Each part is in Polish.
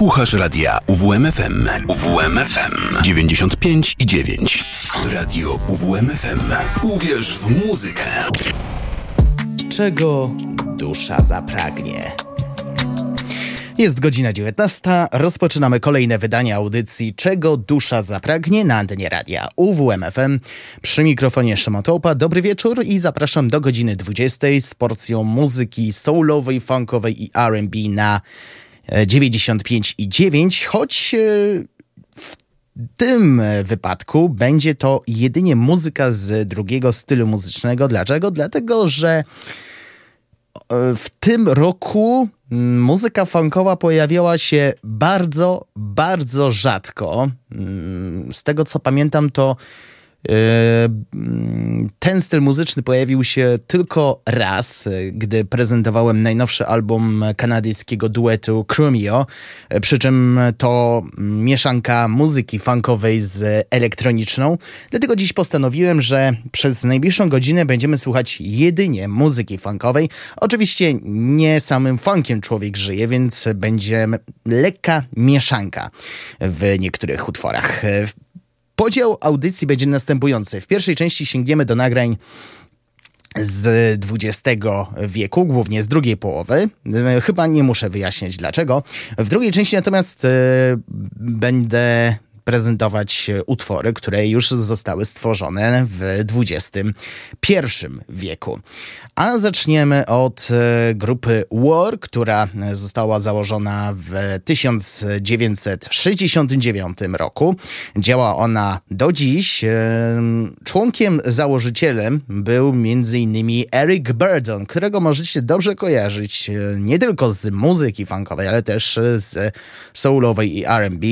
Słuchasz radia UWMFM. UWMFM 95 i 9. Radio UWMFM. Uwierz w muzykę. Czego dusza zapragnie? Jest godzina 19. Rozpoczynamy kolejne wydanie audycji Czego dusza zapragnie na antenie radia UWMFM. Przy mikrofonie Szymotołpa. Dobry wieczór i zapraszam do godziny 20 z porcją muzyki soulowej, funkowej i R&B na 95 i 9, choć e, w tym wypadku będzie to jedynie muzyka z drugiego stylu muzycznego. Dlaczego? Dlatego, że e, w tym roku muzyka funkowa pojawiała się bardzo, bardzo rzadko. Mm, z tego co pamiętam, to ten styl muzyczny pojawił się tylko raz, gdy prezentowałem najnowszy album kanadyjskiego duetu Crumio, przy czym to mieszanka muzyki funkowej z elektroniczną. Dlatego dziś postanowiłem, że przez najbliższą godzinę będziemy słuchać jedynie muzyki funkowej. Oczywiście nie samym funkiem człowiek żyje, więc będzie lekka mieszanka w niektórych utworach. Podział audycji będzie następujący. W pierwszej części sięgniemy do nagrań z XX wieku, głównie z drugiej połowy. Chyba nie muszę wyjaśniać dlaczego. W drugiej części natomiast e, będę prezentować utwory, które już zostały stworzone w XXI wieku. A zaczniemy od e, grupy War, która została założona w 1969 roku. Działa ona do dziś. E, członkiem założycielem był m.in. Eric Burdon, którego możecie dobrze kojarzyć e, nie tylko z muzyki funkowej, ale też z soulowej i R&B.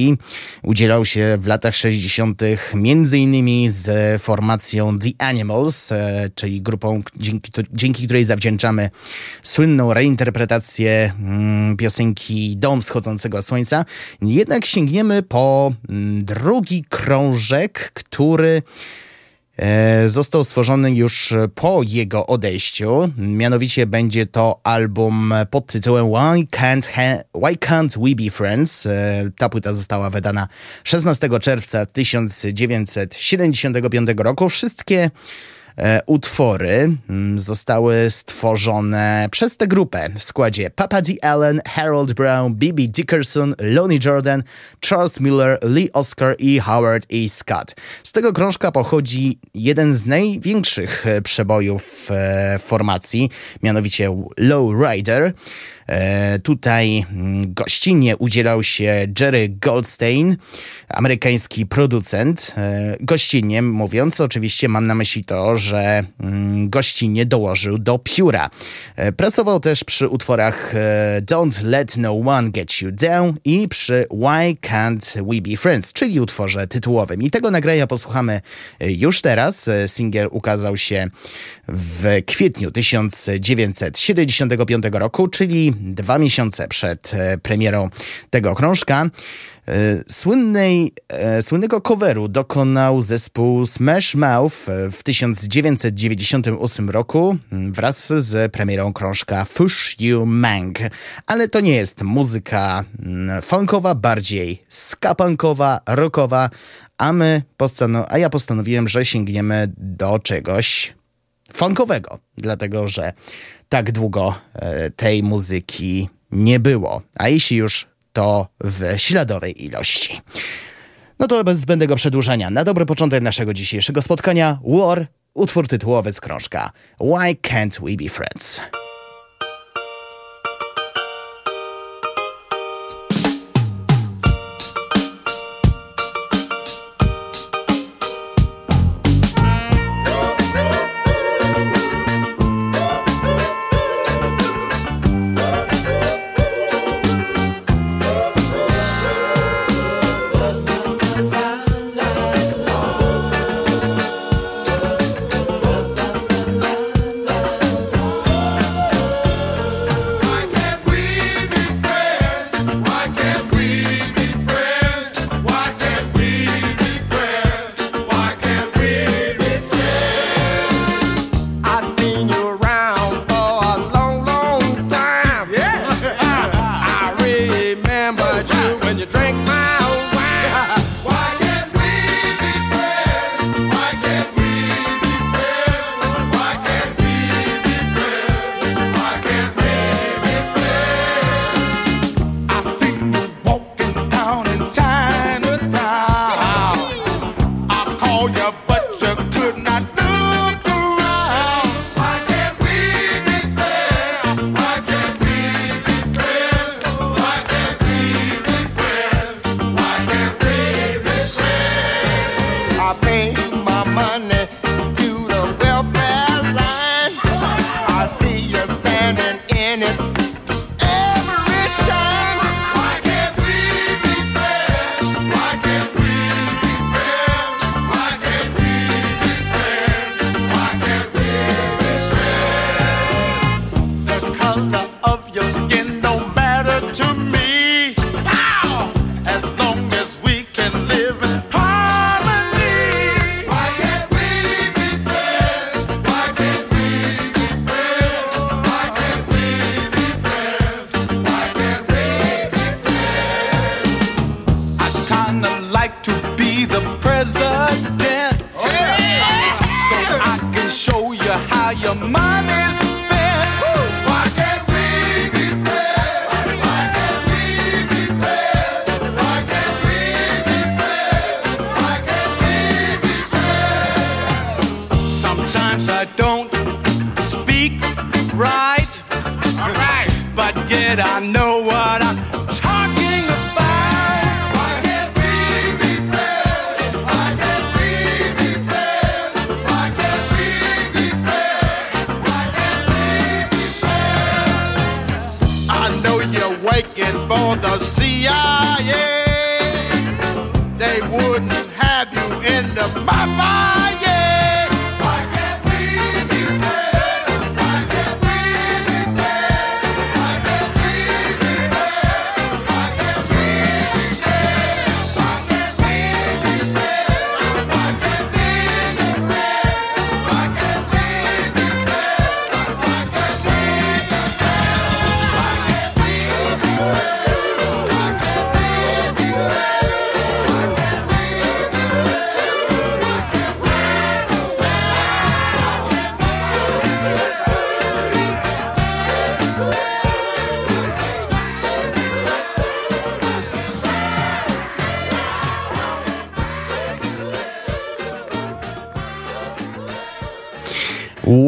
Udzielał się w latach 60. między innymi z formacją The Animals, e, czyli grupą, dzięki, dzięki której zawdzięczamy słynną reinterpretację mm, piosenki Dom wschodzącego słońca. Jednak sięgniemy po mm, drugi krążek, który został stworzony już po jego odejściu. Mianowicie będzie to album pod tytułem Why Can't, Why Can't We Be Friends. E, ta płyta została wydana 16 czerwca 1975 roku. Wszystkie E, utwory mm, zostały stworzone przez tę grupę w składzie Papa D. Allen, Harold Brown, B.B. Dickerson, Lonnie Jordan, Charles Miller, Lee Oscar i Howard E. Scott. Z tego krążka pochodzi jeden z największych e, przebojów e, formacji, mianowicie Low Rider. E, tutaj mm, gościnnie udzielał się Jerry Goldstein, amerykański producent. E, gościnnie mówiąc, oczywiście mam na myśli to, że mm, gościnnie dołożył do pióra. E, pracował też przy utworach Don't Let No One Get You Down i przy Why Can't We Be Friends, czyli utworze tytułowym. I tego nagrania posłuchamy już teraz. Singiel ukazał się w kwietniu 1975 roku, czyli dwa miesiące przed e, premierą tego krążka. E, słynnej, e, słynnego coveru dokonał zespół Smash Mouth w 1998 roku wraz z premierą krążka Fush You Mang. Ale to nie jest muzyka funkowa, bardziej skapankowa, rockowa, a my a ja postanowiłem, że sięgniemy do czegoś funkowego, dlatego że tak długo e, tej muzyki nie było, a jeśli już, to w śladowej ilości. No to bez zbędnego przedłużania, na dobry początek naszego dzisiejszego spotkania War, utwór tytułowy z krążka Why Can't We Be Friends? minute.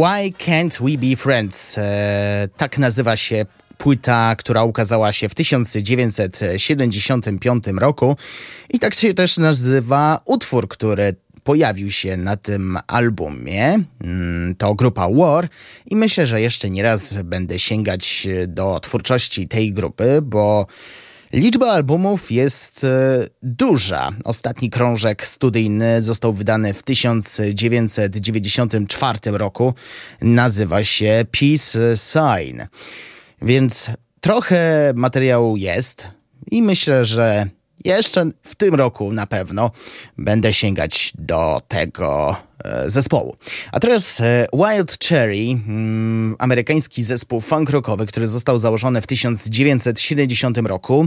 Why Can't We Be Friends? E, tak nazywa się płyta, która ukazała się w 1975 roku i tak się też nazywa utwór, który pojawił się na tym albumie. Mm, To grupa War i myślę, że jeszcze nie raz będę sięgać do twórczości tej grupy, bo Liczba albumów jest e, duża. Ostatni krążek studyjny został wydany w 1994 roku. Nazywa się Peace Sign. Więc trochę materiału jest i myślę, że jeszcze w tym roku na pewno będę sięgać do tego e, zespołu. A teraz e, Wild Cherry, mm, amerykański zespół funk rockowy, który został założony w 1970 roku.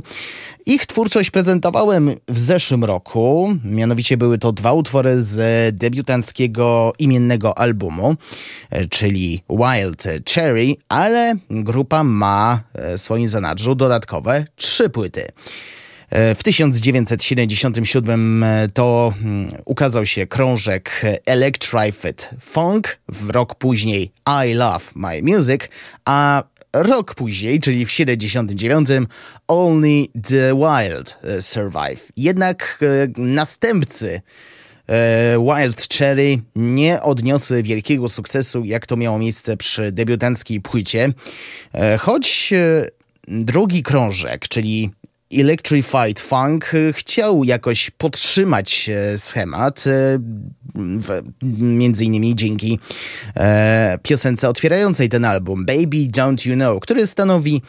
Ich twórczość prezentowałem w zeszłym roku, mianowicie były to dwa utwory z debiutanckiego imiennego albumu, e, czyli Wild Cherry, ale grupa ma w swoim zanadrzu dodatkowe trzy płyty. E, W 1977 to mm, ukazał się krążek Electrified Funk, w rok później I Love My Music, a rok później, czyli w 79 Only the Wild e, Survive. Jednak e, następcy e, Wild Cherry nie odniosły wielkiego sukcesu, jak to miało miejsce przy debiutanckiej płycie, E, choć e, drugi krążek, czyli Electrified Funk y, chciał jakoś podtrzymać e, schemat, e, między innymi dzięki e, piosence otwierającej ten album Baby Don't You Know, który stanowi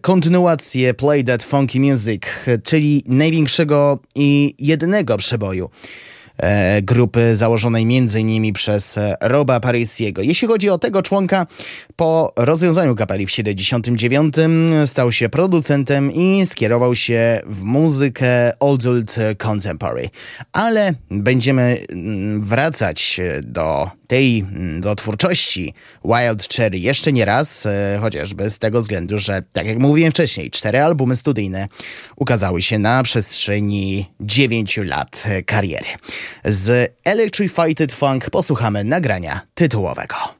kontynuację Play That Funky Music, czyli największego i jedynego przeboju grupy założonej m.in. przez e, Roba Parisiego. Jeśli chodzi o tego członka, po rozwiązaniu kapeli w 79 stał się producentem i skierował się w muzykę old contemporary. Ale będziemy mm, wracać do tej, mm, do twórczości Wild Cherry jeszcze nie raz, e, chociażby z tego względu, że tak jak mówiłem wcześniej, cztery albumy studyjne ukazały się na przestrzeni dziewięciu lat kariery. Z Electrified Funk posłuchamy nagrania tytułowego.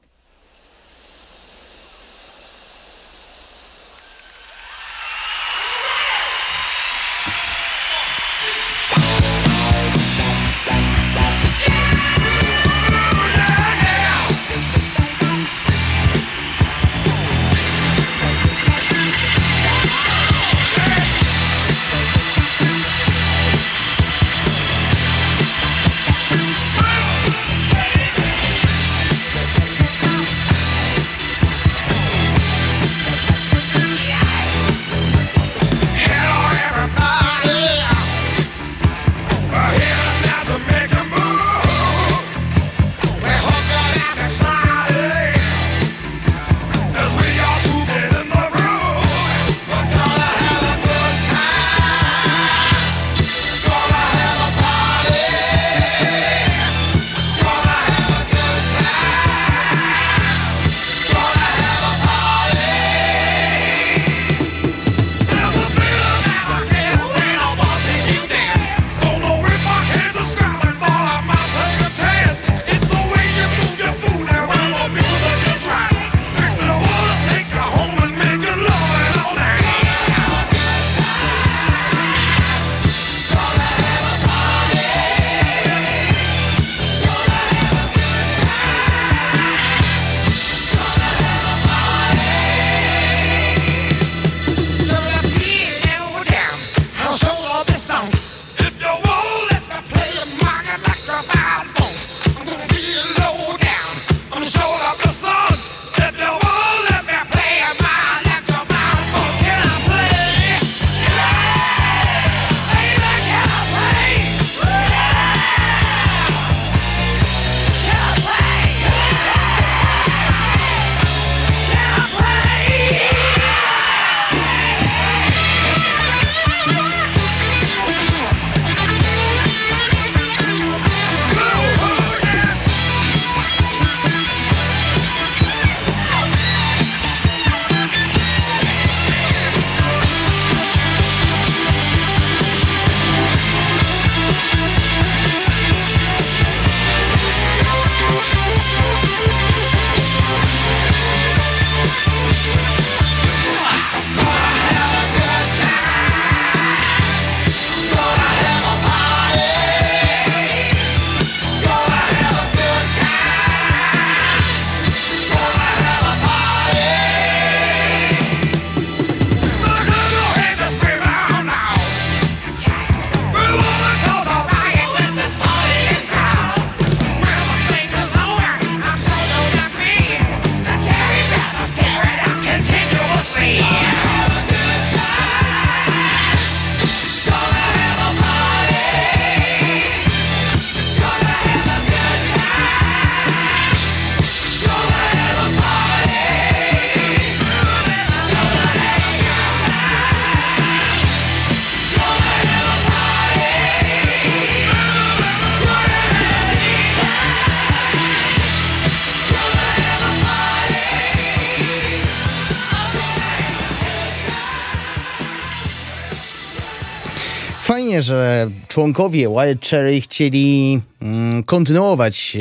Że członkowie Wild Cherry chcieli mm, kontynuować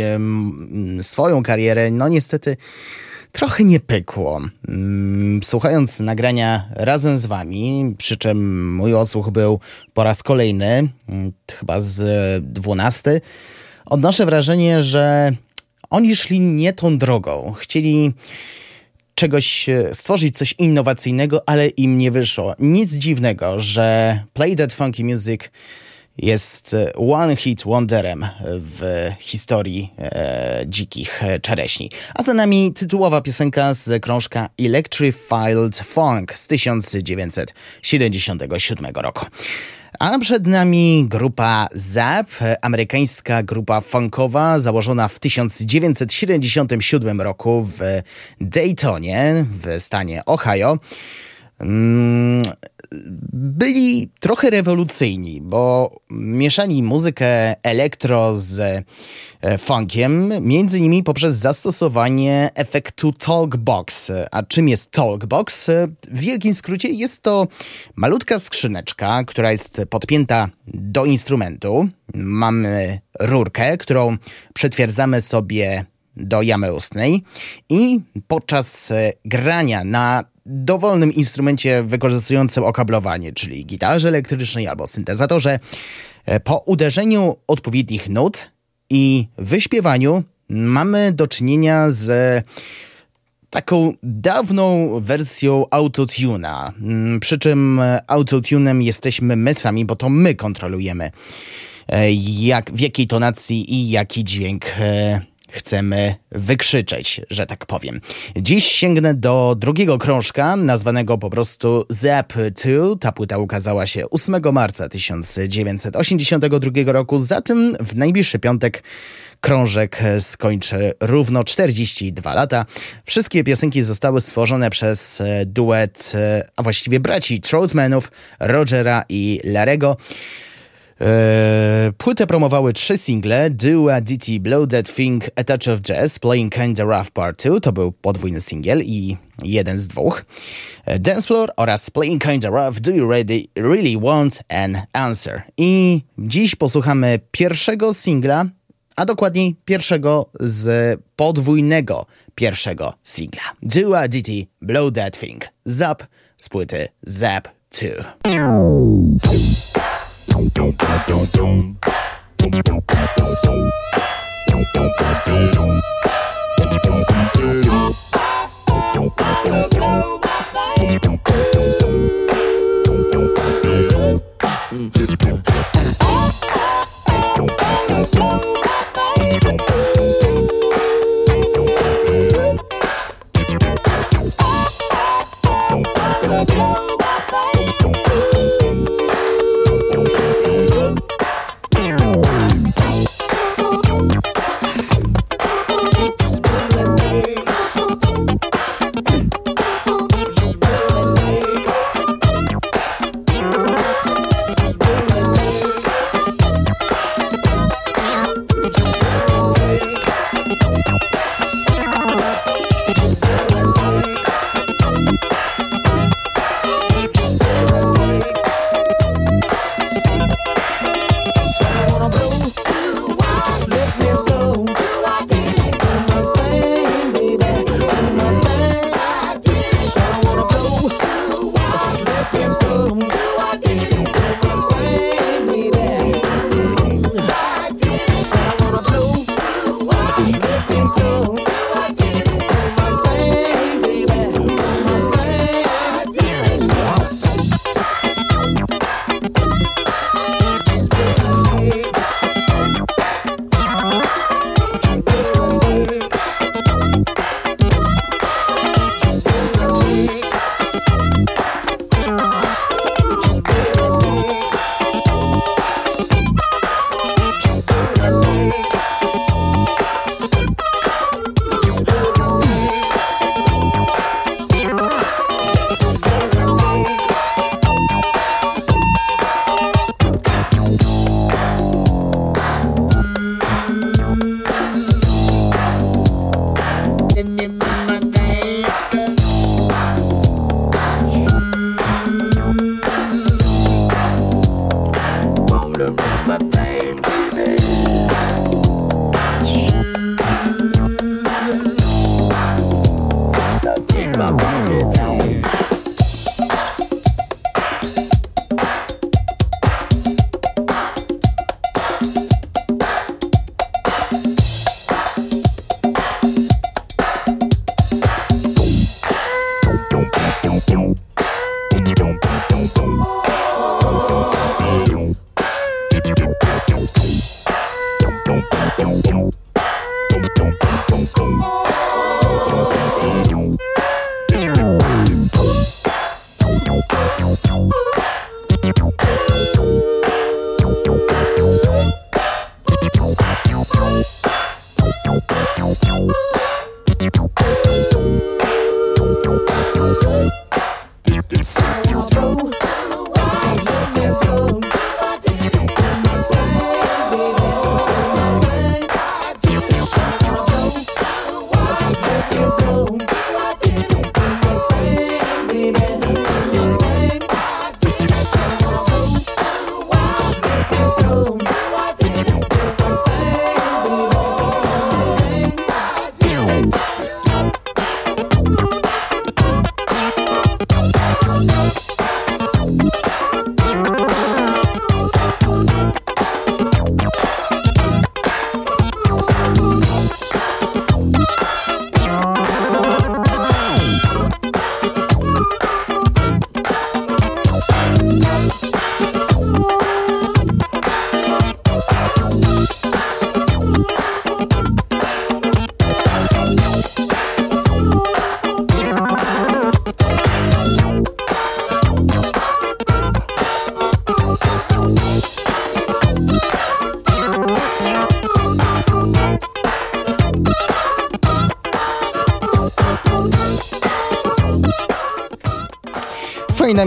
swoją karierę. No niestety trochę nie pykło. Mm, słuchając nagrania razem z wami, przy czym mój odsłuch był po raz kolejny, mm, chyba z dwunasty, odnoszę wrażenie, że oni szli nie tą drogą. Chcieli czegoś, e, stworzyć coś innowacyjnego, ale im nie wyszło. Nic dziwnego, że Play That Funky Music jest e, one hit wonderem w historii e, dzikich czereśni. A za nami tytułowa piosenka z krążka Electrified Funk z 1977 roku. A przed nami grupa ZAP, amerykańska grupa funkowa założona w 1977 roku w Daytonie w stanie Ohio. Byli trochę rewolucyjni, bo mieszali muzykę elektro z e, funkiem, między innymi poprzez zastosowanie efektu Talkbox. A czym jest Talkbox? W wielkim skrócie jest to malutka skrzyneczka, która jest podpięta do instrumentu. Mamy rurkę, którą przetwierdzamy sobie do jamy ustnej i podczas e, grania na dowolnym instrumencie wykorzystującym okablowanie, czyli gitarze elektrycznej albo syntezatorze, e, po uderzeniu odpowiednich nut i wyśpiewaniu mamy do czynienia z taką dawną wersją autotuna. Mm, przy czym autotunem jesteśmy my sami, bo to my kontrolujemy e, jak, w jakiej tonacji i jaki dźwięk e, chcemy wykrzyczeć, że tak powiem. Dziś sięgnę do drugiego krążka, nazwanego po prostu Zap 2. Ta płyta ukazała się 8 marca 1982 roku, zatem w najbliższy piątek krążek skończy równo 42 lata. Wszystkie piosenki zostały stworzone przez duet, a właściwie braci Troutmanów, Rogera i Larego. Eee, płytę promowały trzy single: Do a Ditty, Blow That Thing, A Touch of Jazz, Playing Kinda Rough Part 2, to był podwójny singiel i jeden z dwóch. Eee, Dance Floor oraz Playing Kinda Rough, Do You Ready, Really Want an Answer. I dziś posłuchamy pierwszego singla, a dokładniej pierwszego z podwójnego pierwszego singla. A Ditty, Blow That Thing, Zap z płyty Zap 2. Don't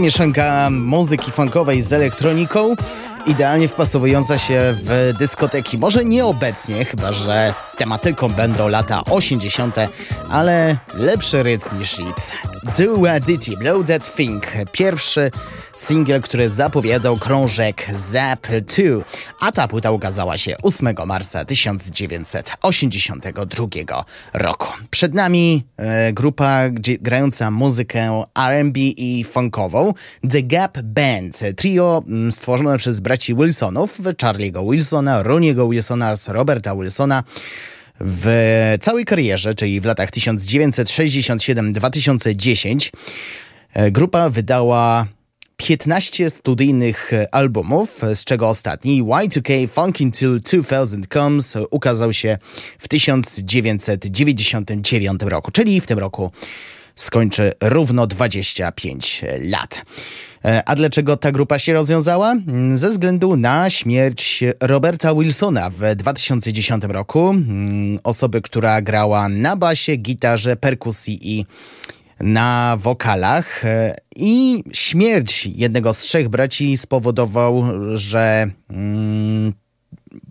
mieszanka muzyki funkowej z elektroniką, idealnie wpasowująca się w dyskoteki. Może nie obecnie, chyba że tematyką będą lata 80., ale lepszy ryc niż nic. Do a Ditty, Blow That Thing, pierwszy singiel, który zapowiadał krążek Zap 2, a ta płyta ukazała się 8 marca 1982 roku. Przed nami e, grupa grająca muzykę R&B i funkową The Gap Band, trio mm, stworzone przez braci Wilsonów, Charlie'ego Wilsona, Roniego Wilsona oraz Roberta Wilsona, w całej karierze, czyli w latach 1967-2010, e, grupa wydała 15 studyjnych albumów, z czego ostatni Y2K Funk Until 2000 Comes ukazał się w 1999 roku, czyli w tym roku skończy równo 25 lat. E, a dlaczego ta grupa się rozwiązała? Ze względu na śmierć Roberta Wilsona w 2010 roku, mm, osoby, która grała na basie, gitarze, perkusji i na wokalach e, i śmierć jednego z trzech braci spowodował, że mm,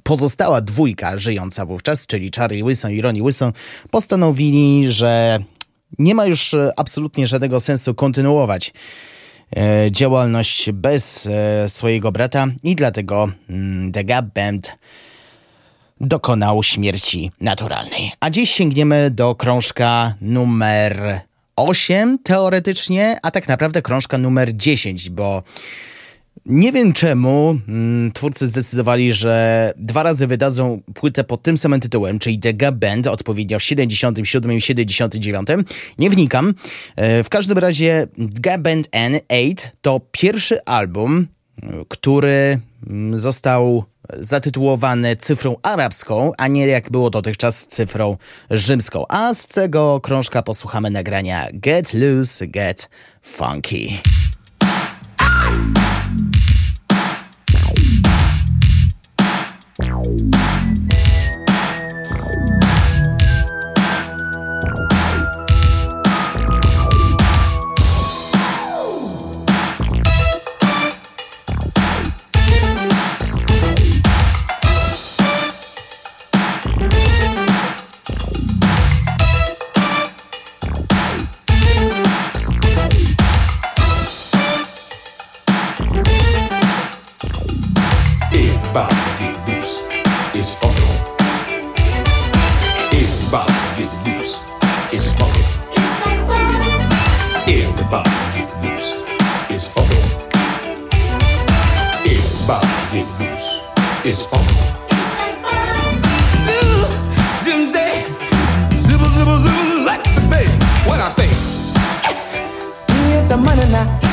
pozostała dwójka żyjąca wówczas, czyli Charlie Wilson i Ronnie Wilson, postanowili, że nie ma już absolutnie żadnego sensu kontynuować e, działalność bez e, swojego brata i dlatego mm, The Gap Band dokonał śmierci naturalnej. A dziś sięgniemy do krążka numer 8 teoretycznie, a tak naprawdę krążka numer 10, bo nie wiem czemu mm, twórcy zdecydowali, że dwa razy wydadzą płytę pod tym samym tytułem, czyli The Gap Band, odpowiednio w 77 i 79. Nie wnikam. E, w każdym razie Gap Band N8 to pierwszy album, który mm, został zatytułowane cyfrą arabską, a nie jak było dotychczas cyfrą rzymską. A z tego krążka posłuchamy nagrania Get Loose, Get Funky. Ah! is fun. Zibble, zibble, zibble, like the babe. What I say? Get the money now.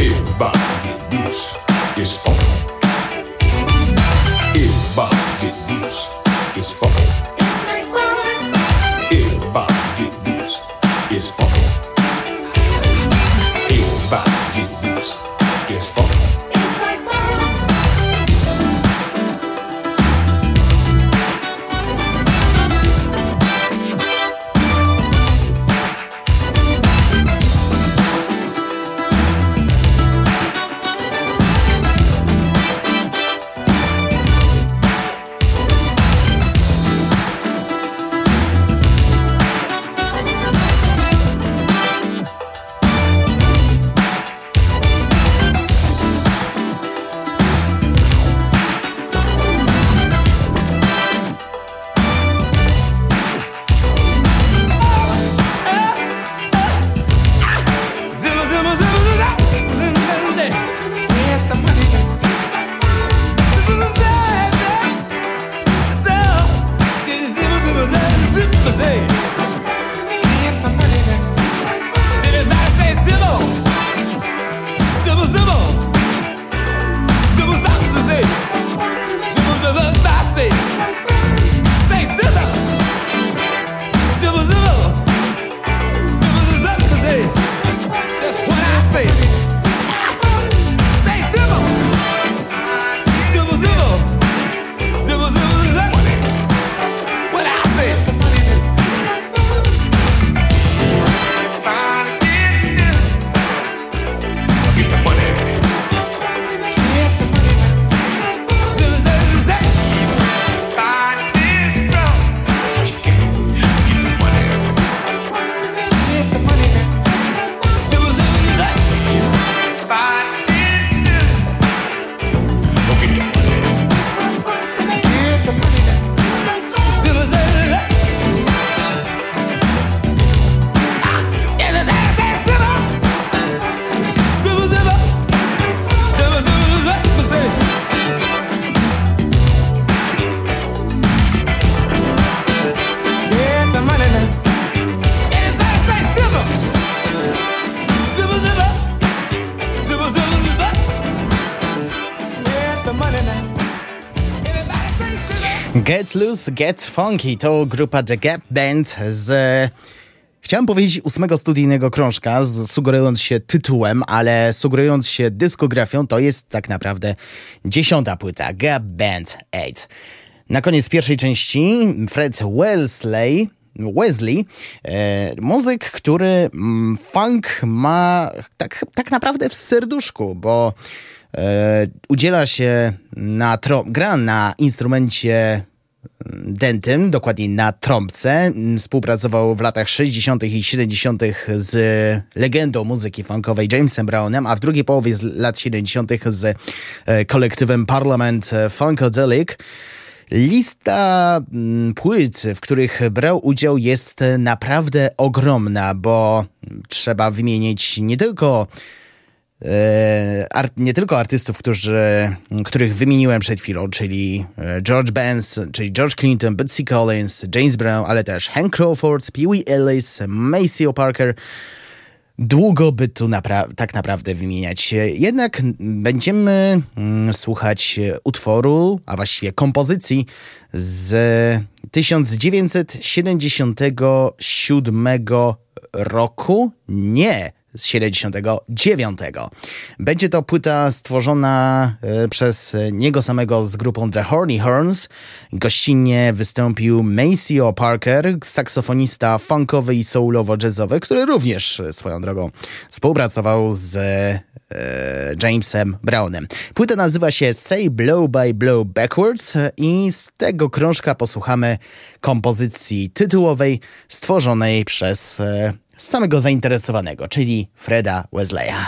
Everybody get loose. It's fun. Get Funky to grupa The Gap Band z... Chciałem powiedzieć ósmego studyjnego krążka, sugerując się tytułem, ale sugerując się dyskografią, to jest tak naprawdę dziesiąta płyta, Gap Band 8. Na koniec pierwszej części Fred Wellesley Wesley, e, muzyk, który mm, funk ma tak, tak naprawdę w serduszku, bo e, udziela się na gra na instrumencie dentym, dokładniej na trąbce. Współpracował w latach 60. i 70. z legendą muzyki funkowej Jamesem Brownem, a w drugiej połowie lat 70. z e, kolektywem Parliament Funkadelic. Lista mm, płyt, w których brał udział, jest naprawdę ogromna, bo trzeba wymienić nie tylko nie tylko artystów, którzy, których wymieniłem przed chwilą, czyli e, George Benz, czyli George Clinton, Betsy Collins, James Brown, ale też Hank Crawford, Pee Wee Ellis, Maceo Parker, Długo by tu napra tak naprawdę wymieniać. Jednak będziemy mm, słuchać utworu, a właściwie kompozycji z 1977 roku. Nie, z 79. Będzie to płyta stworzona e, przez niego samego z grupą The Horny Horns. Gościnnie wystąpił Maceo Parker, saksofonista funkowy i soulowo-jazzowy, który również swoją drogą współpracował z e, Jamesem Brownem. Płyta nazywa się Say Blow by Blow Backwards i z tego krążka posłuchamy kompozycji tytułowej stworzonej przez e, samego zainteresowanego, czyli Freda Wesleya.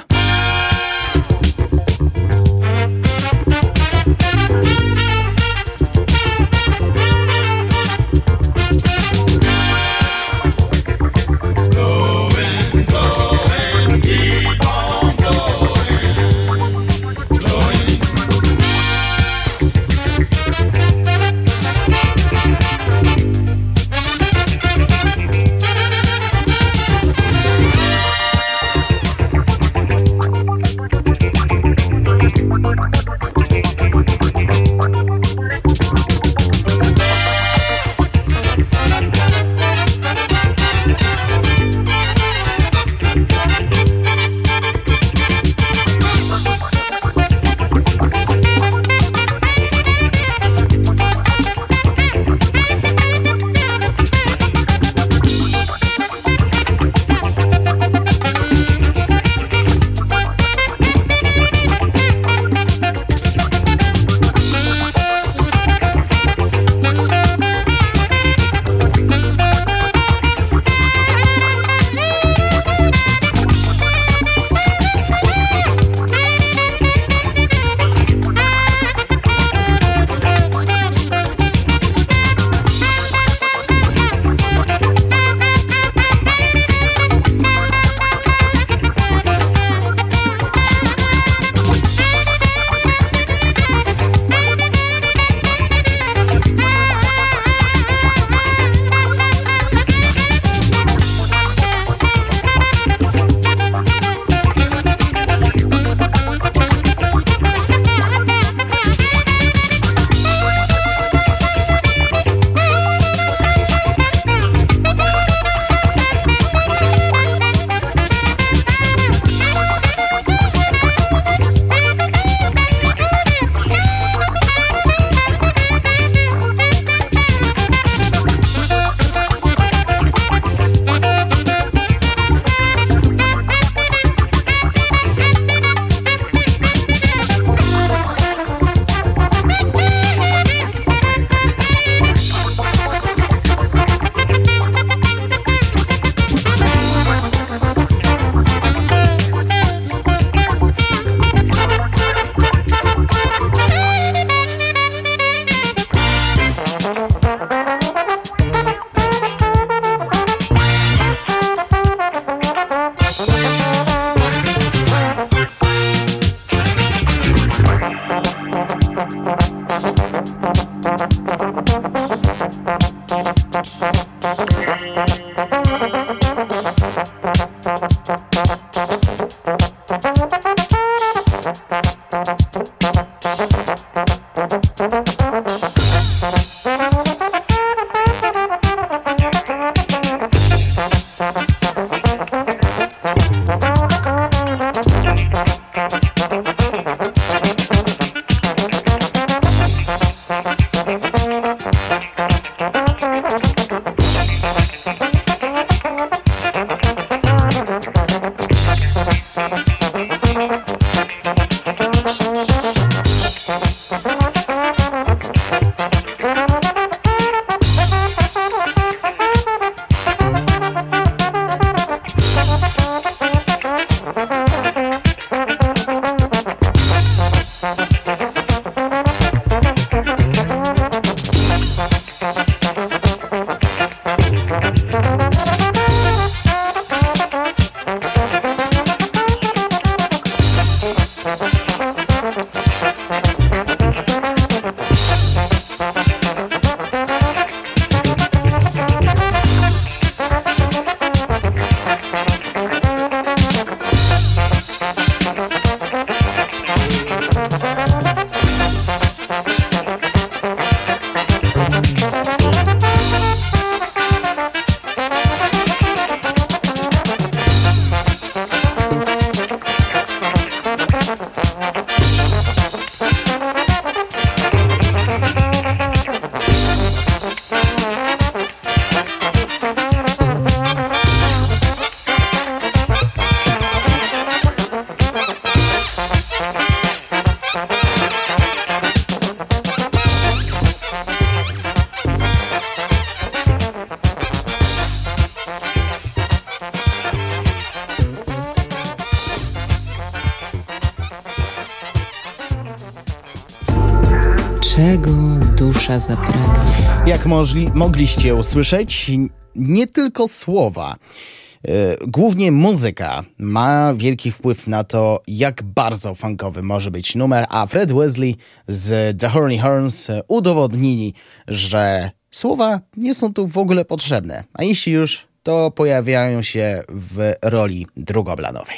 Zapragnie. Jak możli, mogliście usłyszeć, nie tylko słowa. E, głównie muzyka ma wielki wpływ na to, jak bardzo funkowy może być numer, a Fred Wesley z The Horny Horns udowodnili, że słowa nie są tu w ogóle potrzebne. A jeśli już, to pojawiają się w roli drugoplanowej.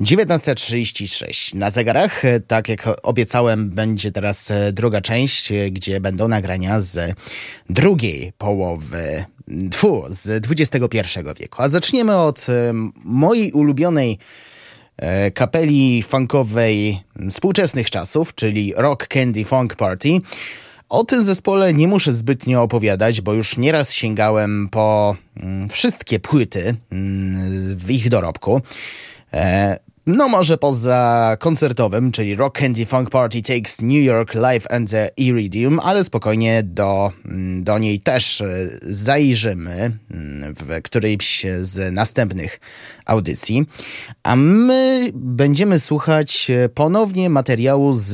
19.36 na zegarach, tak jak obiecałem, będzie teraz druga część, gdzie będą nagrania z drugiej połowy Tfu, z XXI wieku. A zaczniemy od mojej ulubionej e, kapeli funkowej współczesnych czasów, czyli Rock Candy Funk Party. O tym zespole nie muszę zbytnio opowiadać, bo już nieraz sięgałem po mm, wszystkie płyty mm, w ich dorobku. E, no może poza koncertowym, czyli Rock Candy Funk Party Takes New York Live and the Iridium, ale spokojnie do, mm, do niej też e, zajrzymy w którejś z następnych audycji. A my będziemy słuchać e, ponownie materiału z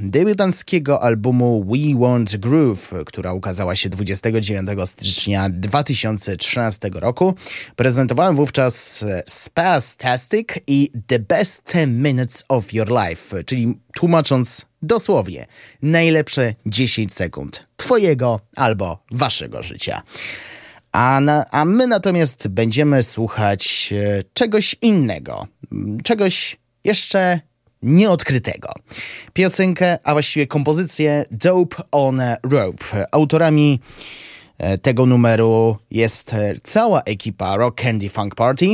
debiutanckiego albumu We Want Groove, która ukazała się 29 stycznia 2013 roku. Prezentowałem wówczas e, Spastastic i The Best 10 Minutes of Your Life, czyli tłumacząc dosłownie najlepsze 10 sekund Twojego albo Waszego życia. A, na, a my natomiast będziemy słuchać e, czegoś innego, czegoś jeszcze nieodkrytego. Piosenkę, a właściwie kompozycję Dope on Rope. Autorami e, tego numeru jest e, cała ekipa Rock Candy Funk Party,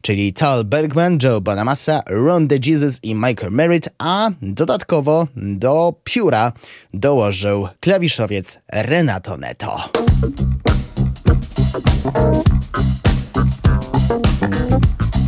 czyli Tal Bergman, Joe Bonamassa, Ron DeJesus i Michael Merritt, a dodatkowo do pióra dołożył klawiszowiec Renato Neto. Thank you.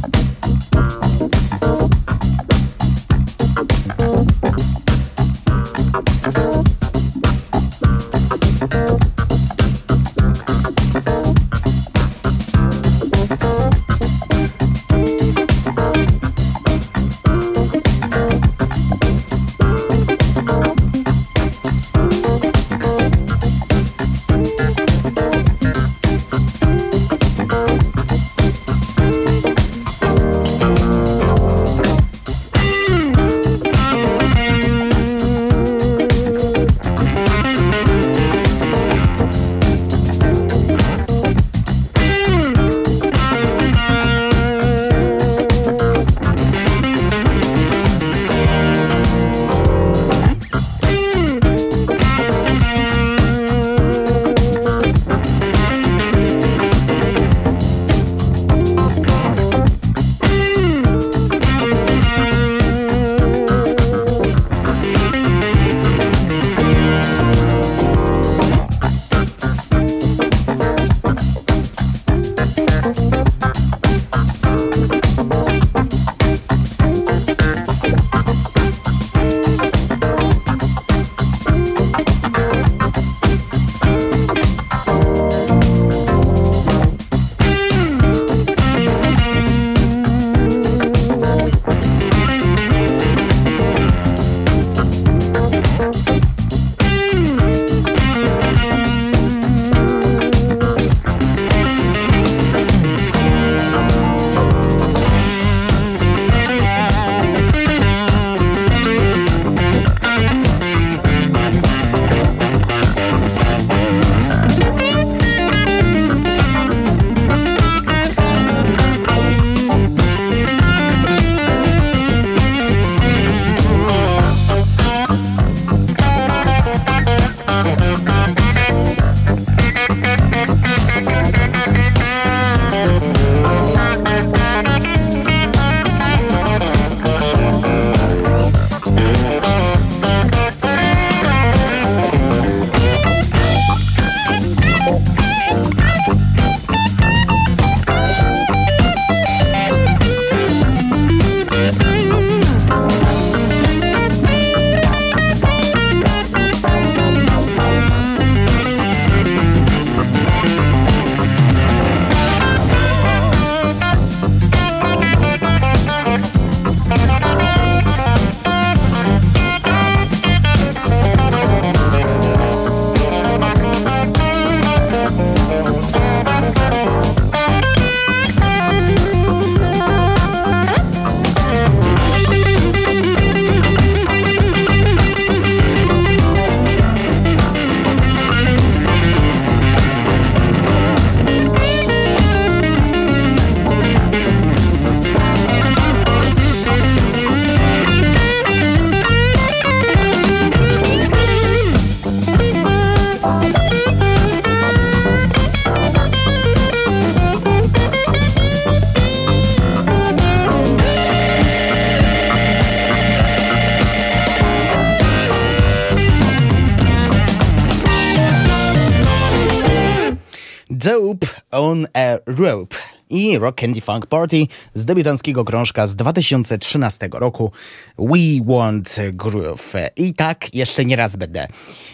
On a Rope i Rock Candy Funk Party z debiutanckiego krążka z 2013 roku We Want Groove. I tak jeszcze nie raz będę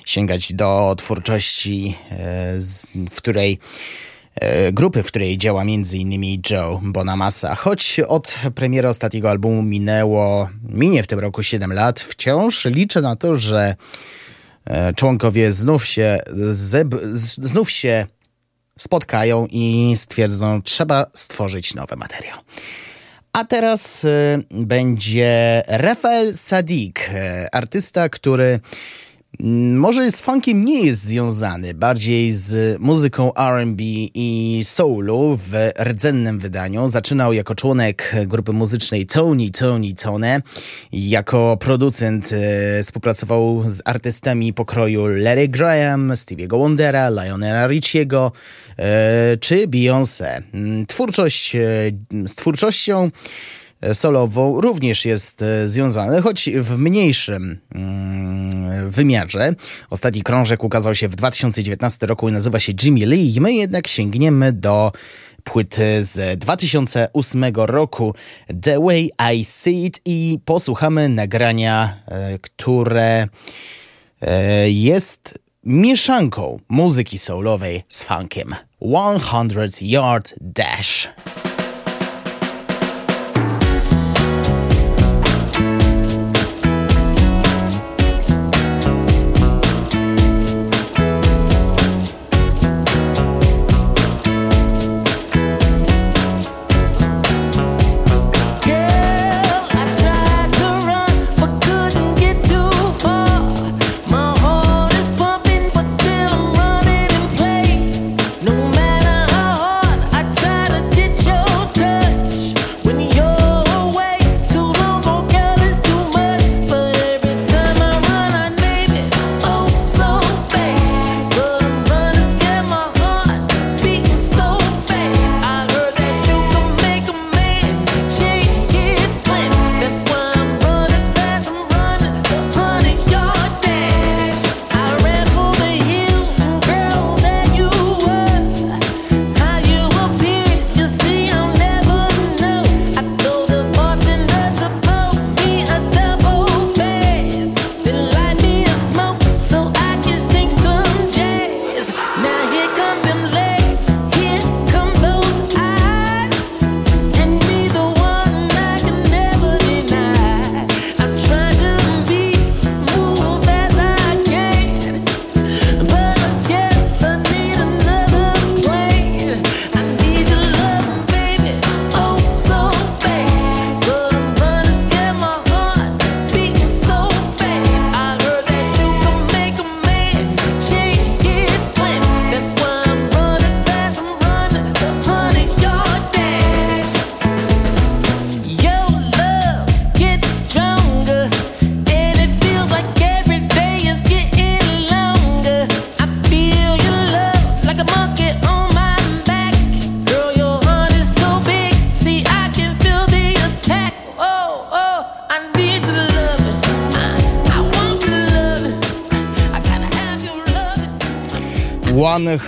sięgać do twórczości, e, w której e, grupy, w której działa m.in. Joe Bonamassa. Choć od premiery ostatniego albumu minęło, minie w tym roku 7 lat, wciąż liczę na to, że e, członkowie znów się, znów się spotkają i stwierdzą, trzeba stworzyć nowy materiał. A teraz y, będzie Rafael Sadik, y, artysta, który może z funkiem nie jest związany, bardziej z muzyką R&B i soulu w rdzennym wydaniu. Zaczynał jako członek grupy muzycznej Tony Tony Tone. Jako producent e, współpracował z artystami pokroju Larry Graham, Stevie'ego Wondera, Lionela Richiego e, czy Beyoncé. Twórczość, e, z twórczością solową również jest e, związany, choć w mniejszym mm, wymiarze. Ostatni krążek ukazał się w 2019 roku i nazywa się Jimmy Lee. My jednak sięgniemy do płyty z 2008 roku The Way I See It i posłuchamy nagrania, e, które e, jest mieszanką muzyki soulowej z funkiem. 100 Yard Dash.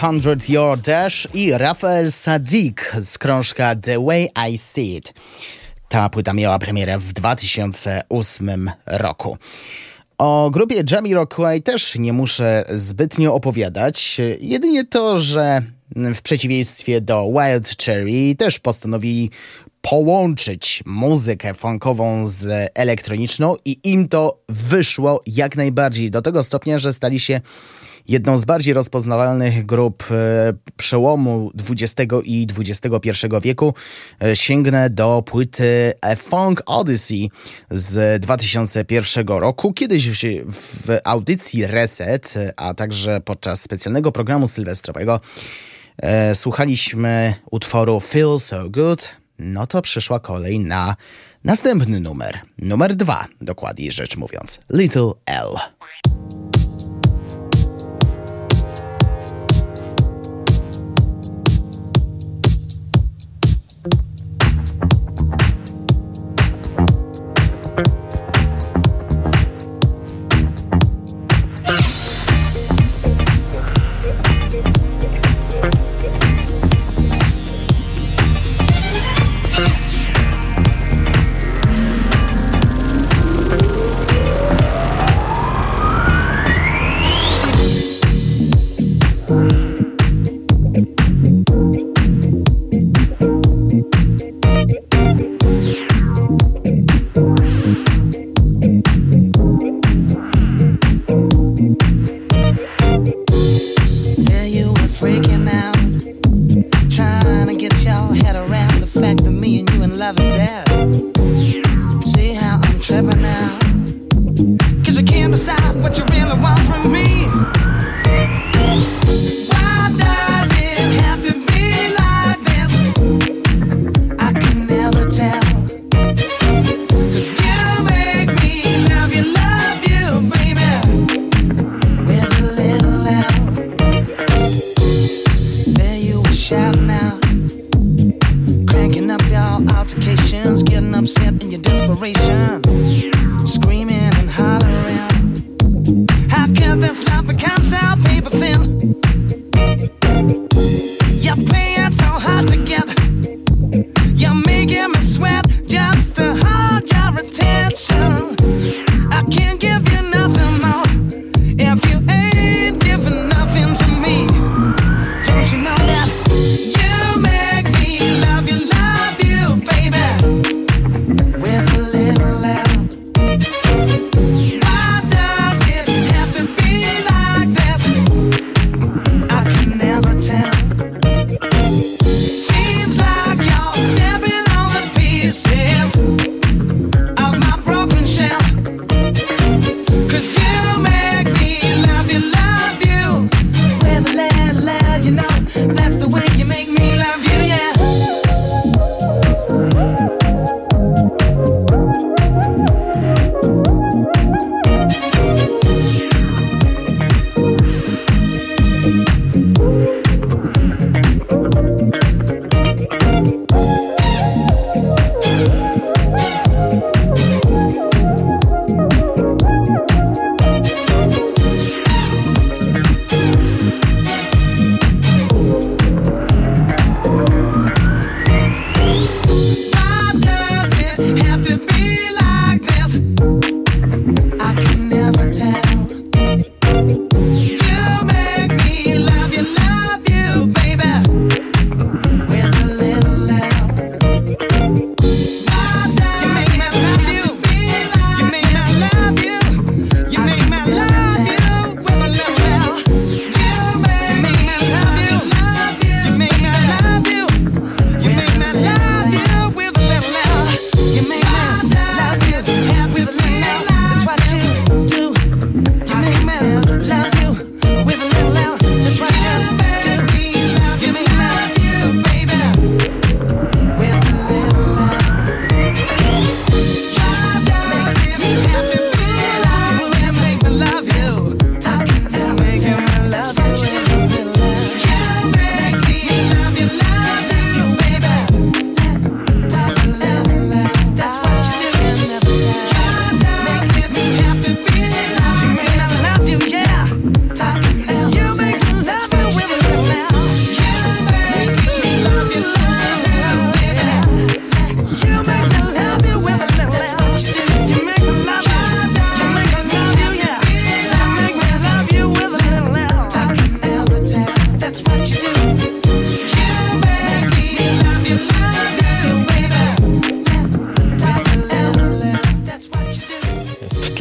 Hundred Your Dash i Rafael Sadik z krążka The Way I See It. Ta płyta miała premierę w 2008 roku. O grupie Jamiroquai też nie muszę zbytnio opowiadać, jedynie to, że w przeciwieństwie do Wild Cherry też postanowili połączyć muzykę funkową z elektroniczną i im to wyszło jak najbardziej do tego stopnia, że stali się jedną z bardziej rozpoznawalnych grup e, przełomu XX i XXI wieku, e, sięgnę do płyty A Funk Odyssey z 2001 roku. Kiedyś w, audycji Reset, a także podczas specjalnego programu sylwestrowego e, słuchaliśmy utworu Feel So Good. No to przyszła kolej na następny numer. Numer dwa, dokładniej rzecz mówiąc. Little L. Bye.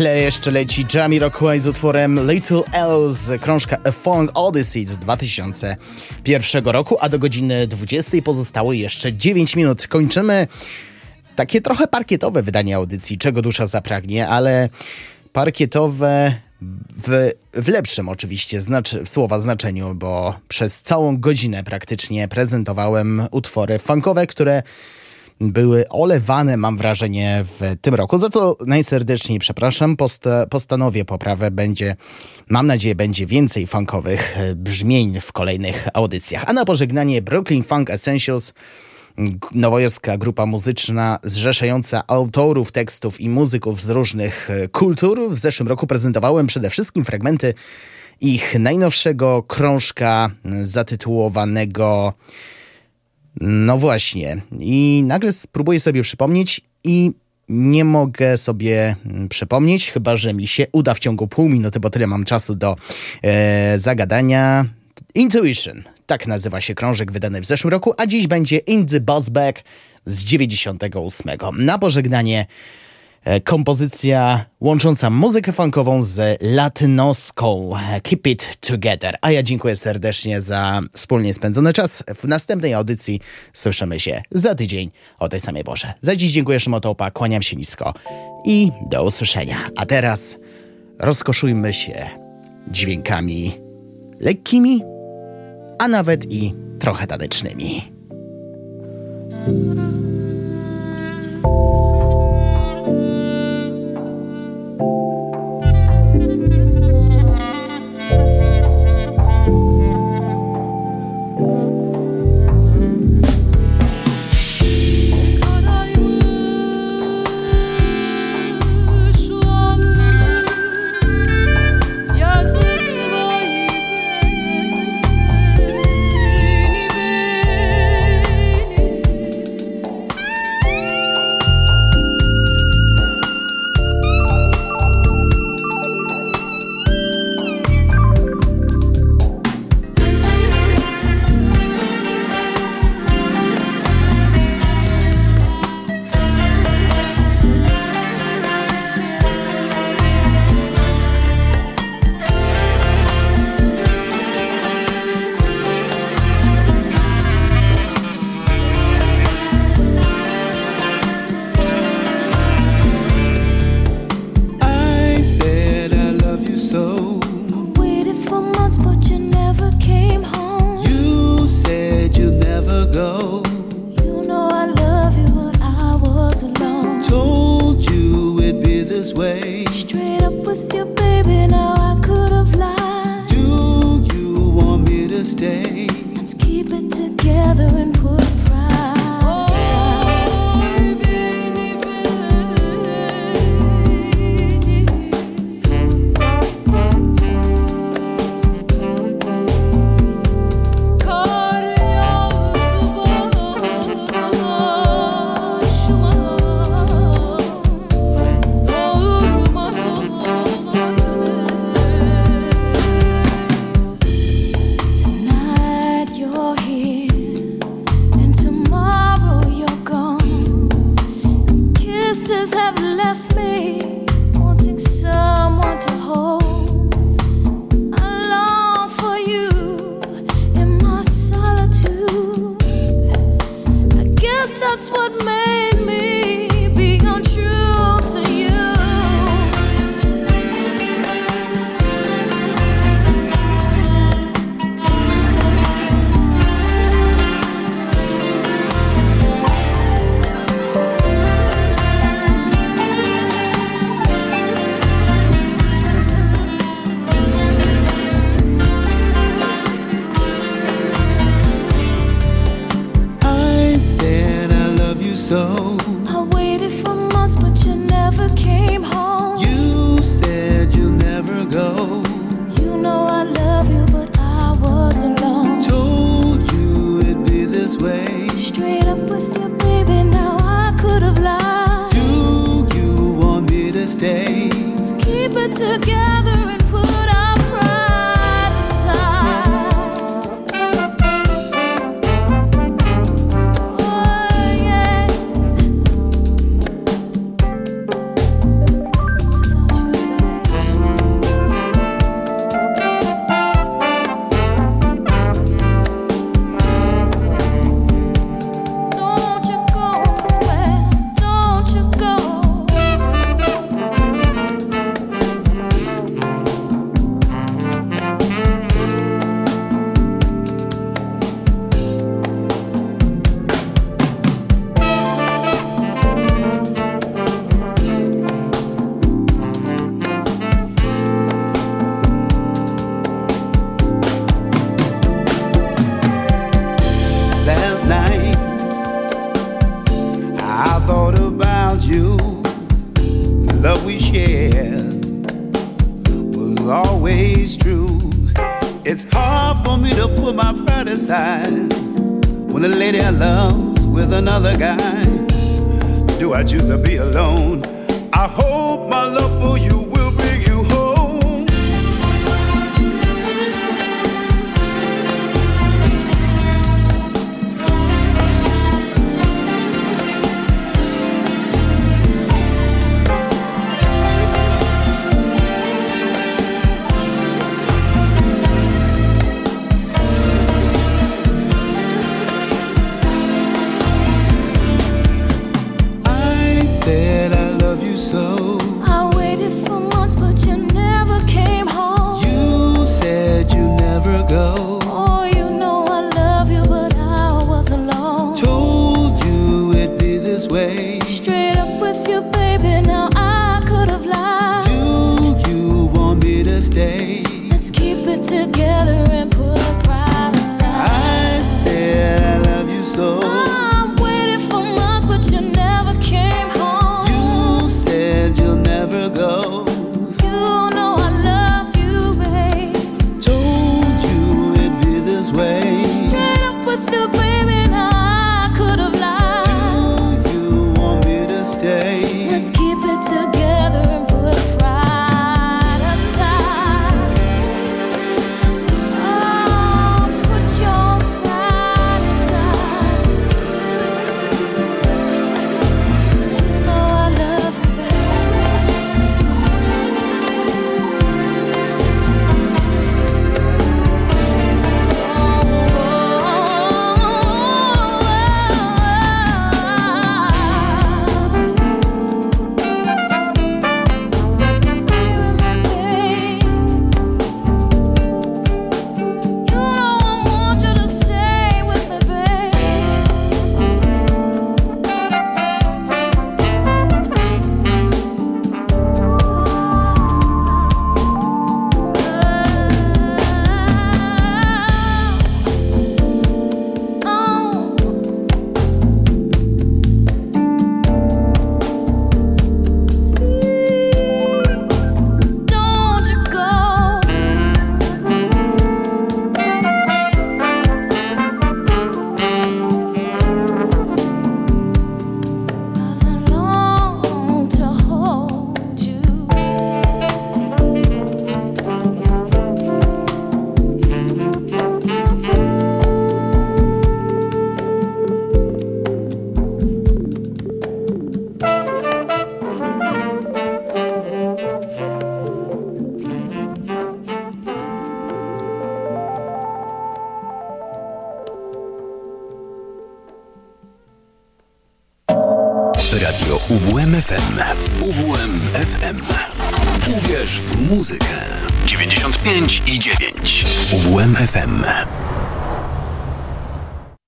Jeszcze leci Jamiroquai z utworem Little L z krążka A Fong Odyssey z 2001 roku, a do godziny 20 pozostało jeszcze 9 minut. Kończymy takie trochę parkietowe wydanie audycji, czego dusza zapragnie, ale parkietowe w, w lepszym oczywiście znacz, w słowa znaczeniu, bo przez całą godzinę praktycznie prezentowałem utwory funkowe, które były olewane, mam wrażenie, w tym roku, za co najserdeczniej przepraszam. Post postanowię poprawę. Będzie, mam nadzieję, będzie więcej funkowych e, brzmień w kolejnych audycjach. A na pożegnanie Brooklyn Funk Essentials nowojorska grupa muzyczna zrzeszająca autorów tekstów i muzyków z różnych e, kultur. W zeszłym roku prezentowałem przede wszystkim fragmenty ich najnowszego krążka zatytułowanego no właśnie. I nagle spróbuję sobie przypomnieć i nie mogę sobie mm, przypomnieć, chyba że mi się uda w ciągu pół minuty, bo tyle mam czasu do e, zagadania. Intuition. Tak nazywa się krążek wydany w zeszłym roku, a dziś będzie In the Buzzback z 98. Na pożegnanie kompozycja łącząca muzykę funkową z latynoską Keep It Together. A ja dziękuję serdecznie za wspólnie spędzony czas. W następnej audycji słyszymy się za tydzień o tej samej porze. Za dziś dziękuję Szymotopa, kłaniam się nisko i do usłyszenia. A teraz rozkoszujmy się dźwiękami lekkimi, a nawet i trochę tanecznymi.